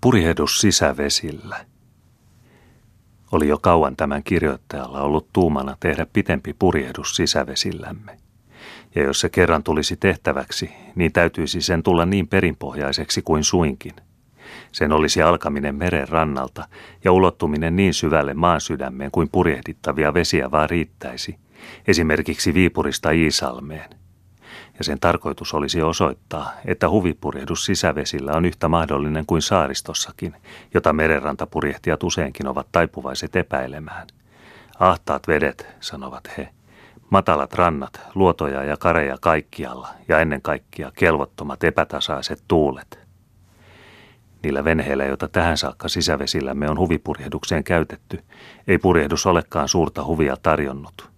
Purjehdus sisävesillä. Oli jo kauan tämän kirjoittajalla ollut tuumana tehdä pitempi purjehdus sisävesillämme. Ja jos se kerran tulisi tehtäväksi, niin täytyisi sen tulla niin perinpohjaiseksi kuin suinkin. Sen olisi alkaminen meren rannalta ja ulottuminen niin syvälle maan sydämeen kuin purjehdittavia vesiä vaan riittäisi, esimerkiksi Viipurista Iisalmeen – ja sen tarkoitus olisi osoittaa, että huvipurjehdus sisävesillä on yhtä mahdollinen kuin saaristossakin, jota merenrantapurjehtijat useinkin ovat taipuvaiset epäilemään. Ahtaat vedet, sanovat he. Matalat rannat, luotoja ja kareja kaikkialla ja ennen kaikkea kelvottomat epätasaiset tuulet. Niillä venheillä, joita tähän saakka sisävesillämme on huvipurjehdukseen käytetty, ei purjehdus olekaan suurta huvia tarjonnut –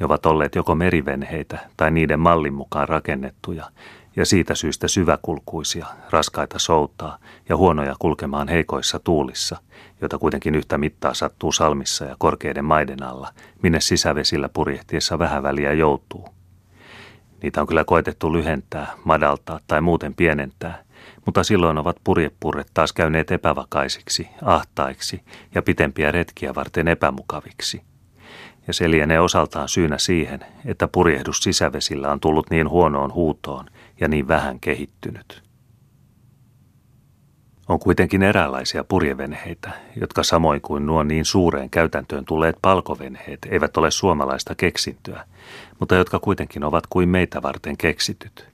ne ovat olleet joko merivenheitä tai niiden mallin mukaan rakennettuja ja siitä syystä syväkulkuisia, raskaita soutaa ja huonoja kulkemaan heikoissa tuulissa, joita kuitenkin yhtä mittaa sattuu salmissa ja korkeiden maiden alla, minne sisävesillä purjehtiessa vähän väliä joutuu. Niitä on kyllä koetettu lyhentää, madaltaa tai muuten pienentää, mutta silloin ovat purjepurret taas käyneet epävakaisiksi, ahtaiksi ja pitempiä retkiä varten epämukaviksi – ja se lienee osaltaan syynä siihen, että purjehdus sisävesillä on tullut niin huonoon huutoon ja niin vähän kehittynyt. On kuitenkin eräänlaisia purjevenheitä, jotka samoin kuin nuo niin suureen käytäntöön tulleet palkovenheet eivät ole suomalaista keksintöä, mutta jotka kuitenkin ovat kuin meitä varten keksityt.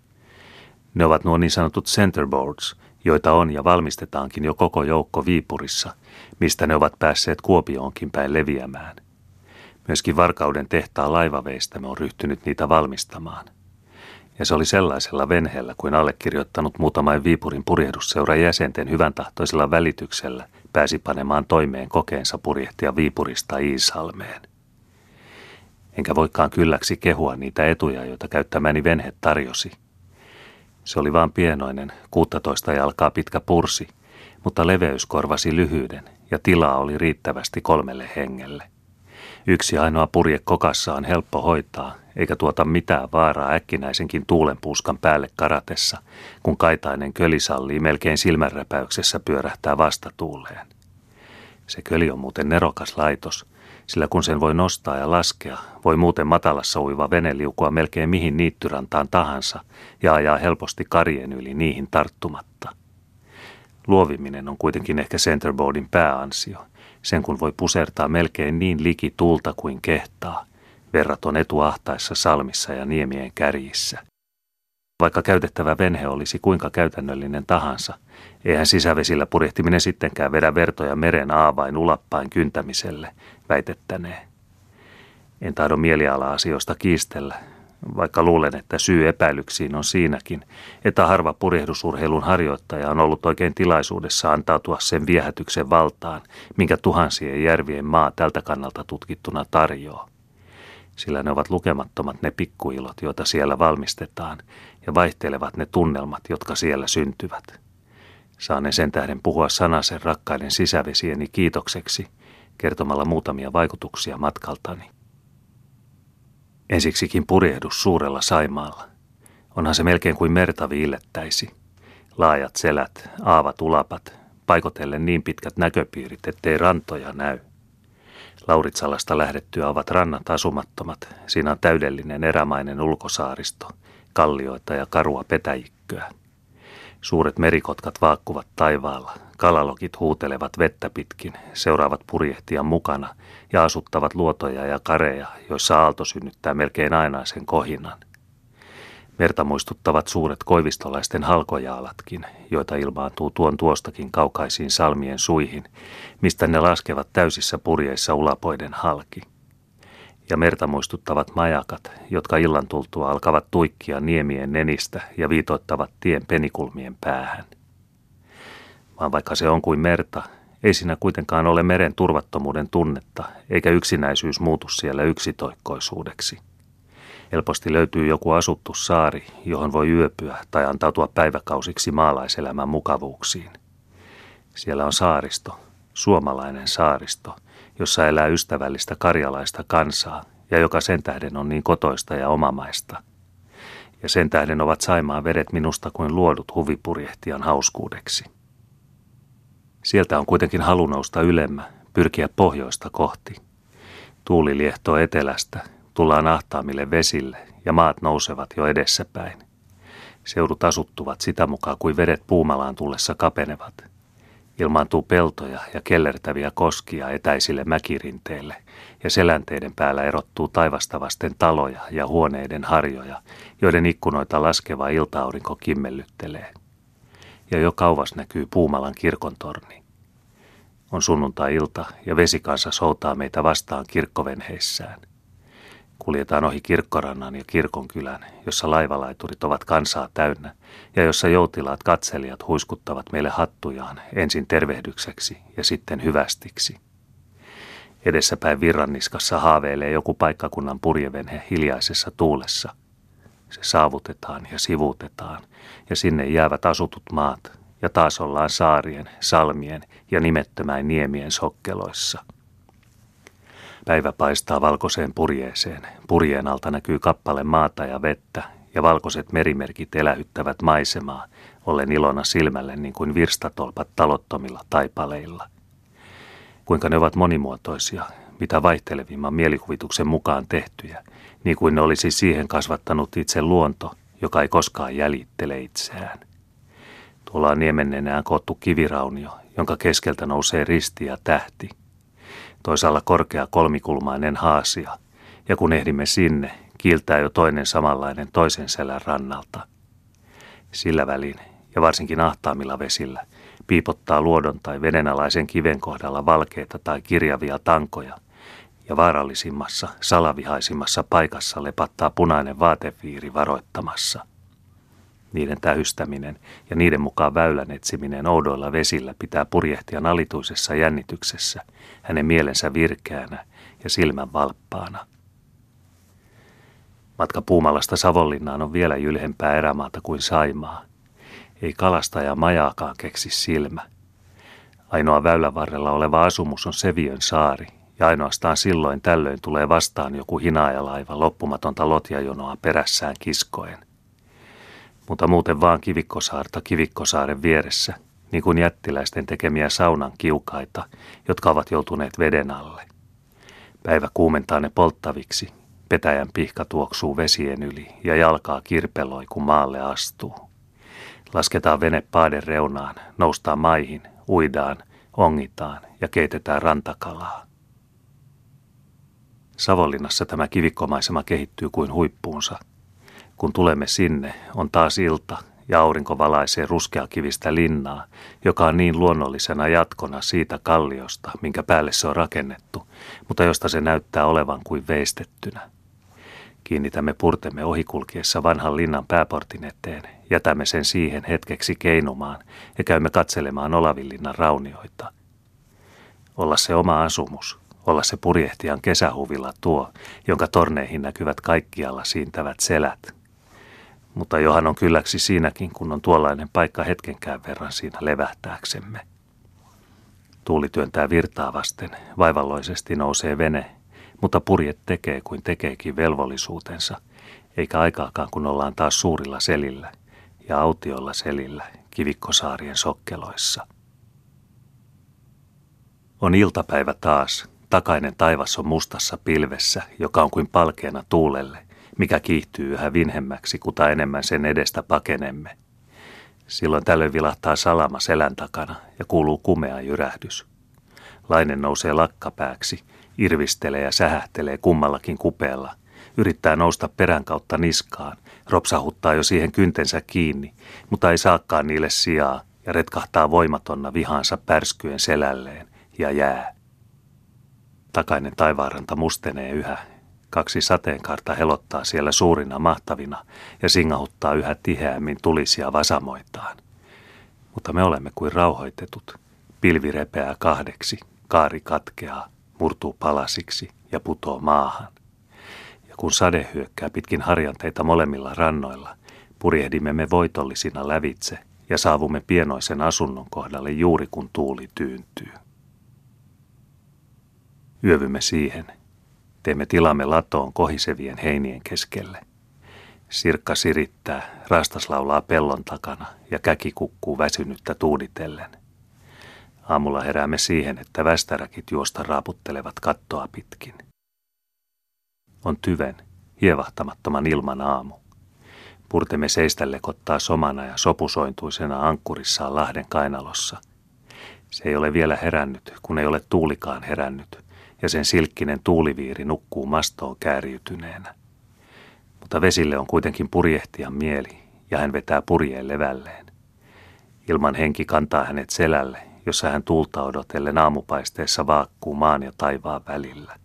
Ne ovat nuo niin sanotut centerboards, joita on ja valmistetaankin jo koko joukko Viipurissa, mistä ne ovat päässeet Kuopioonkin päin leviämään. Myöskin Varkauden tehtaan laivaveistämme on ryhtynyt niitä valmistamaan. Ja se oli sellaisella venheellä kuin allekirjoittanut muutamain Viipurin purjehdusseuran jäsenten hyvän tahtoisella välityksellä pääsi panemaan toimeen kokeensa purjehtia Viipurista Iisalmeen. Enkä voikaan kylläksi kehua niitä etuja, joita käyttämäni venhe tarjosi. Se oli vain pienoinen, 16 jalkaa pitkä pursi, mutta leveys korvasi lyhyyden ja tilaa oli riittävästi kolmelle hengelle. Yksi ainoa purje kokassa on helppo hoitaa, eikä tuota mitään vaaraa äkkinäisenkin tuulenpuuskan päälle karatessa, kun kaitainen köli sallii melkein silmänräpäyksessä pyörähtää vastatuuleen. Se köli on muuten nerokas laitos, sillä kun sen voi nostaa ja laskea, voi muuten matalassa uiva vene liukua melkein mihin niittyrantaan tahansa ja ajaa helposti karjen yli niihin tarttumatta. Luoviminen on kuitenkin ehkä centerboardin pääansio – sen kun voi pusertaa melkein niin liki tulta kuin kehtaa, verraton etuahtaessa salmissa ja niemien kärjissä. Vaikka käytettävä venhe olisi kuinka käytännöllinen tahansa, eihän sisävesillä purjehtiminen sittenkään vedä vertoja meren aavain ulappain kyntämiselle, väitettäneen. En tahdo mieliala-asioista kiistellä, vaikka luulen, että syy epäilyksiin on siinäkin, että harva purjehdusurheilun harjoittaja on ollut oikein tilaisuudessa antautua sen viehätyksen valtaan, minkä tuhansien järvien maa tältä kannalta tutkittuna tarjoaa. Sillä ne ovat lukemattomat ne pikkuilot, joita siellä valmistetaan, ja vaihtelevat ne tunnelmat, jotka siellä syntyvät. Saan sen tähden puhua sanasen rakkaiden sisävesieni kiitokseksi, kertomalla muutamia vaikutuksia matkaltani. Ensiksikin purjehdus suurella Saimaalla. Onhan se melkein kuin merta viillettäisi. Laajat selät, aavat ulapat, paikotellen niin pitkät näköpiirit, ettei rantoja näy. Lauritsalasta lähdettyä ovat rannat asumattomat. Siinä on täydellinen erämainen ulkosaaristo, kallioita ja karua petäjikköä. Suuret merikotkat vaakkuvat taivaalla, kalalokit huutelevat vettä pitkin, seuraavat purjehtijan mukana ja asuttavat luotoja ja kareja, joissa aalto synnyttää melkein ainaisen kohinan. Merta muistuttavat suuret koivistolaisten halkojaalatkin, joita ilmaantuu tuon tuostakin kaukaisiin salmien suihin, mistä ne laskevat täysissä purjeissa ulapoiden halki – ja merta muistuttavat majakat, jotka illan tultua alkavat tuikkia niemien nenistä ja viitoittavat tien penikulmien päähän. Vaan vaikka se on kuin merta, ei siinä kuitenkaan ole meren turvattomuuden tunnetta, eikä yksinäisyys muutu siellä yksitoikkoisuudeksi. Helposti löytyy joku asuttu saari, johon voi yöpyä tai antautua päiväkausiksi maalaiselämän mukavuuksiin. Siellä on saaristo, suomalainen saaristo – jossa elää ystävällistä karjalaista kansaa ja joka sen tähden on niin kotoista ja omamaista. Ja sen tähden ovat Saimaan vedet minusta kuin luodut huvipurjehtijan hauskuudeksi. Sieltä on kuitenkin halu nousta ylemmä, pyrkiä pohjoista kohti. Tuuli liehtoo etelästä, tullaan ahtaamille vesille ja maat nousevat jo edessäpäin. Seudut asuttuvat sitä mukaan kuin vedet Puumalaan tullessa kapenevat. Ilmaantuu peltoja ja kellertäviä koskia etäisille mäkirinteille ja selänteiden päällä erottuu taivasta vasten taloja ja huoneiden harjoja, joiden ikkunoita laskeva iltaaurinko kimmellyttelee. Ja jo kauvas näkyy Puumalan kirkon torni. On sunnuntai-ilta ja vesikansa soutaa meitä vastaan kirkkovenheissään – Kuljetaan ohi kirkkorannan ja kirkonkylän, jossa laivalaiturit ovat kansaa täynnä ja jossa joutilaat katselijat huiskuttavat meille hattujaan ensin tervehdykseksi ja sitten hyvästiksi. Edessäpäin virranniskassa haaveilee joku paikkakunnan purjevenhe hiljaisessa tuulessa. Se saavutetaan ja sivutetaan ja sinne jäävät asutut maat ja taas ollaan saarien, salmien ja nimettömään niemien sokkeloissa – Päivä paistaa valkoiseen purjeeseen. Purjeen alta näkyy kappale maata ja vettä, ja valkoiset merimerkit elähyttävät maisemaa, ollen ilona silmälle niin kuin virstatolpat talottomilla taipaleilla. Kuinka ne ovat monimuotoisia, mitä vaihtelevimman mielikuvituksen mukaan tehtyjä, niin kuin ne olisi siihen kasvattanut itse luonto, joka ei koskaan jäljittele itseään. Tuolla on niemennenään koottu kiviraunio, jonka keskeltä nousee risti ja tähti – toisaalla korkea kolmikulmainen haasia, ja kun ehdimme sinne, kiiltää jo toinen samanlainen toisen selän rannalta. Sillä välin, ja varsinkin ahtaamilla vesillä, piipottaa luodon tai vedenalaisen kiven kohdalla valkeita tai kirjavia tankoja, ja vaarallisimmassa, salavihaisimmassa paikassa lepattaa punainen vaateviiri varoittamassa – niiden tähystäminen ja niiden mukaan väylän etsiminen oudoilla vesillä pitää purjehtijan alituisessa jännityksessä, hänen mielensä virkeänä ja silmän valppaana. Matka Puumalasta Savonlinnaan on vielä jylhempää erämaata kuin Saimaa. Ei kalasta ja majaakaan keksi silmä. Ainoa väylän varrella oleva asumus on Seviön saari, ja ainoastaan silloin tällöin tulee vastaan joku hinaajalaiva loppumatonta lotjajonoa perässään kiskoen – mutta muuten vaan kivikkosaarta kivikkosaaren vieressä, niin kuin jättiläisten tekemiä saunan kiukaita, jotka ovat joutuneet veden alle. Päivä kuumentaa ne polttaviksi, petäjän pihka tuoksuu vesien yli ja jalkaa kirpeloi, kun maalle astuu. Lasketaan vene paaden reunaan, noustaan maihin, uidaan, ongitaan ja keitetään rantakalaa. Savonlinnassa tämä kivikkomaisema kehittyy kuin huippuunsa – kun tulemme sinne, on taas ilta ja aurinko valaisee ruskeakivistä linnaa, joka on niin luonnollisena jatkona siitä kalliosta, minkä päälle se on rakennettu, mutta josta se näyttää olevan kuin veistettynä. Kiinnitämme purtemme ohikulkiessa vanhan linnan pääportin eteen, jätämme sen siihen hetkeksi keinumaan ja käymme katselemaan Olavinlinnan raunioita. Olla se oma asumus, olla se purjehtijan kesähuvilla tuo, jonka torneihin näkyvät kaikkialla siintävät selät – mutta johan on kylläksi siinäkin, kun on tuollainen paikka hetkenkään verran siinä levähtääksemme. Tuuli työntää virtaa vasten, vaivalloisesti nousee vene, mutta purjet tekee kuin tekeekin velvollisuutensa, eikä aikaakaan kun ollaan taas suurilla selillä ja autiolla selillä kivikkosaarien sokkeloissa. On iltapäivä taas, takainen taivas on mustassa pilvessä, joka on kuin palkeena tuulelle – mikä kiihtyy yhä vinhemmäksi, kuta enemmän sen edestä pakenemme. Silloin tällöin vilahtaa salama selän takana ja kuuluu kumea jyrähdys. Lainen nousee lakkapääksi, irvistelee ja sähähtelee kummallakin kupeella, yrittää nousta perän kautta niskaan, ropsahuttaa jo siihen kyntensä kiinni, mutta ei saakaan niille sijaa ja retkahtaa voimatonna vihansa pärskyen selälleen ja jää. Takainen taivaaranta mustenee yhä Kaksi sateenkaarta helottaa siellä suurina mahtavina ja singahuttaa yhä tiheämmin tulisia vasamoitaan. Mutta me olemme kuin rauhoitetut. Pilvi repeää kahdeksi, kaari katkeaa, murtuu palasiksi ja putoo maahan. Ja kun sade hyökkää pitkin harjanteita molemmilla rannoilla, purjehdimme me voitollisina lävitse ja saavumme pienoisen asunnon kohdalle juuri kun tuuli tyyntyy. Yövymme siihen – Teemme tilamme latoon kohisevien heinien keskelle. Sirkka sirittää, rastas laulaa pellon takana ja käki kukkuu väsynyttä tuuditellen. Aamulla heräämme siihen, että västäräkit juosta raaputtelevat kattoa pitkin. On tyven, hievahtamattoman ilman aamu. Purtemme seistä lekottaa somana ja sopusointuisena ankkurissaan Lahden kainalossa. Se ei ole vielä herännyt, kun ei ole tuulikaan herännyt, ja sen silkkinen tuuliviiri nukkuu mastoon kääriytyneenä. Mutta vesille on kuitenkin purjehtijan mieli, ja hän vetää purjeen levälleen. Ilman henki kantaa hänet selälle, jossa hän tuulta odotellen aamupaisteessa vaakkuu maan ja taivaan välillä.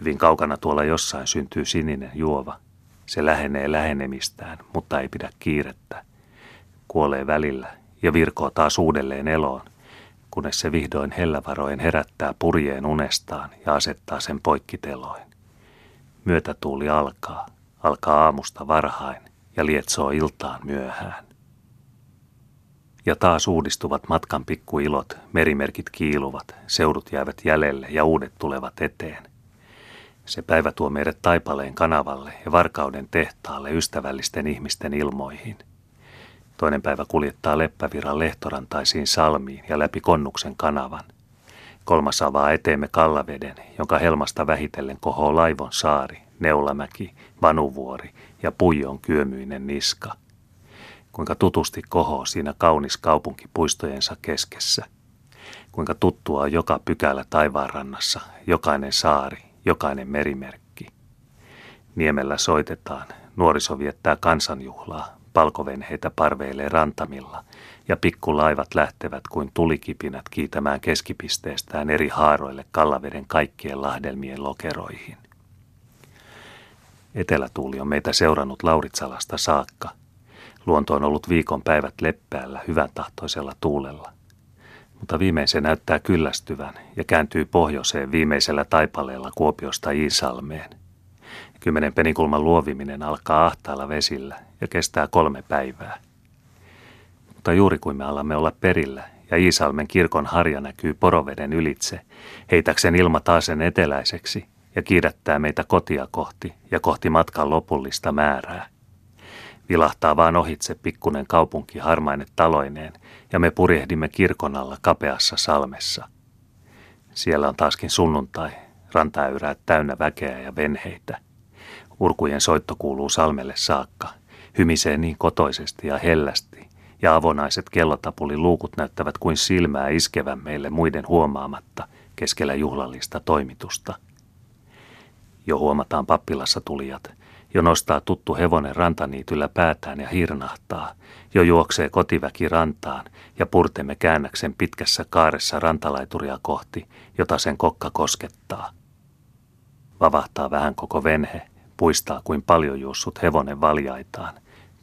Hyvin kaukana tuolla jossain syntyy sininen juova. Se lähenee lähenemistään, mutta ei pidä kiirettä. Kuolee välillä ja virkoo taas uudelleen eloon, kunnes se vihdoin hellävaroen herättää purjeen unestaan ja asettaa sen poikkiteloin. Myötätuuli alkaa, alkaa aamusta varhain ja lietsoo iltaan myöhään. Ja taas uudistuvat matkan pikkuilot, merimerkit kiiluvat, seudut jäävät jäljelle ja uudet tulevat eteen. Se päivä tuo meidät Taipaleen kanavalle ja Varkauden tehtaalle ystävällisten ihmisten ilmoihin. Toinen päivä kuljettaa Leppäviran lehtorantaisiin salmiin ja läpi Konnuksen kanavan. Kolmas avaa eteemme Kallaveden, jonka helmasta vähitellen kohoo Laivon saari, Neulamäki, Vanuvuori ja Puijon kyömyinen niska. Kuinka tutusti kohoo siinä kaunis kaupunki puistojensa keskessä. Kuinka tuttua on joka pykälä taivaanrannassa, jokainen saari, jokainen merimerkki. Niemellä soitetaan, nuoriso viettää kansanjuhlaa, palkovenheitä parveilee rantamilla ja pikkulaivat lähtevät kuin tulikipinät kiitämään keskipisteestään eri haaroille Kallaveden kaikkien lahdelmien lokeroihin. Etelätuuli on meitä seurannut Lauritsalasta saakka. Luonto on ollut viikon päivät leppäällä hyvän tahtoisella tuulella. Mutta viimein se näyttää kyllästyvän ja kääntyy pohjoiseen viimeisellä taipaleella Kuopiosta Iisalmeen. Kymmenen penikulman luoviminen alkaa ahtaalla vesillä ja kestää kolme päivää. Mutta juuri kuin me alamme olla perillä ja Iisalmen kirkon harja näkyy poroveden ylitse, heitäkseen ilma taasen eteläiseksi ja kiidättää meitä kotia kohti ja kohti matkan lopullista määrää. Vilahtaa vaan ohitse pikkunen kaupunki harmaine taloineen ja me purjehdimme kirkon alla kapeassa salmessa. Siellä on taaskin sunnuntai, rantaäyräät täynnä väkeä ja venheitä. Urkujen soitto kuuluu salmelle saakka, hymisee niin kotoisesti ja hellästi, ja avonaiset kellotapulin luukut näyttävät kuin silmää iskevän meille muiden huomaamatta keskellä juhlallista toimitusta. Jo huomataan pappilassa tulijat, jo nostaa tuttu hevonen rantaniityllä päätään ja hirnahtaa. Jo juoksee kotiväki rantaan ja purtemme käännäksen pitkässä kaaressa rantalaituria kohti, jota sen kokka koskettaa. Vavahtaa vähän koko venhe, puistaa kuin paljon juossut hevonen valjaitaan.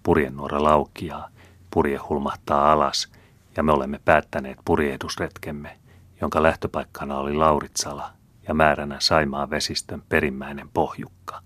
Purjenuora laukiaa, purje hulmahtaa alas ja me olemme päättäneet purjehdusretkemme, jonka lähtöpaikkana oli Lauritsala ja määränä Saimaa vesistön perimmäinen pohjukka.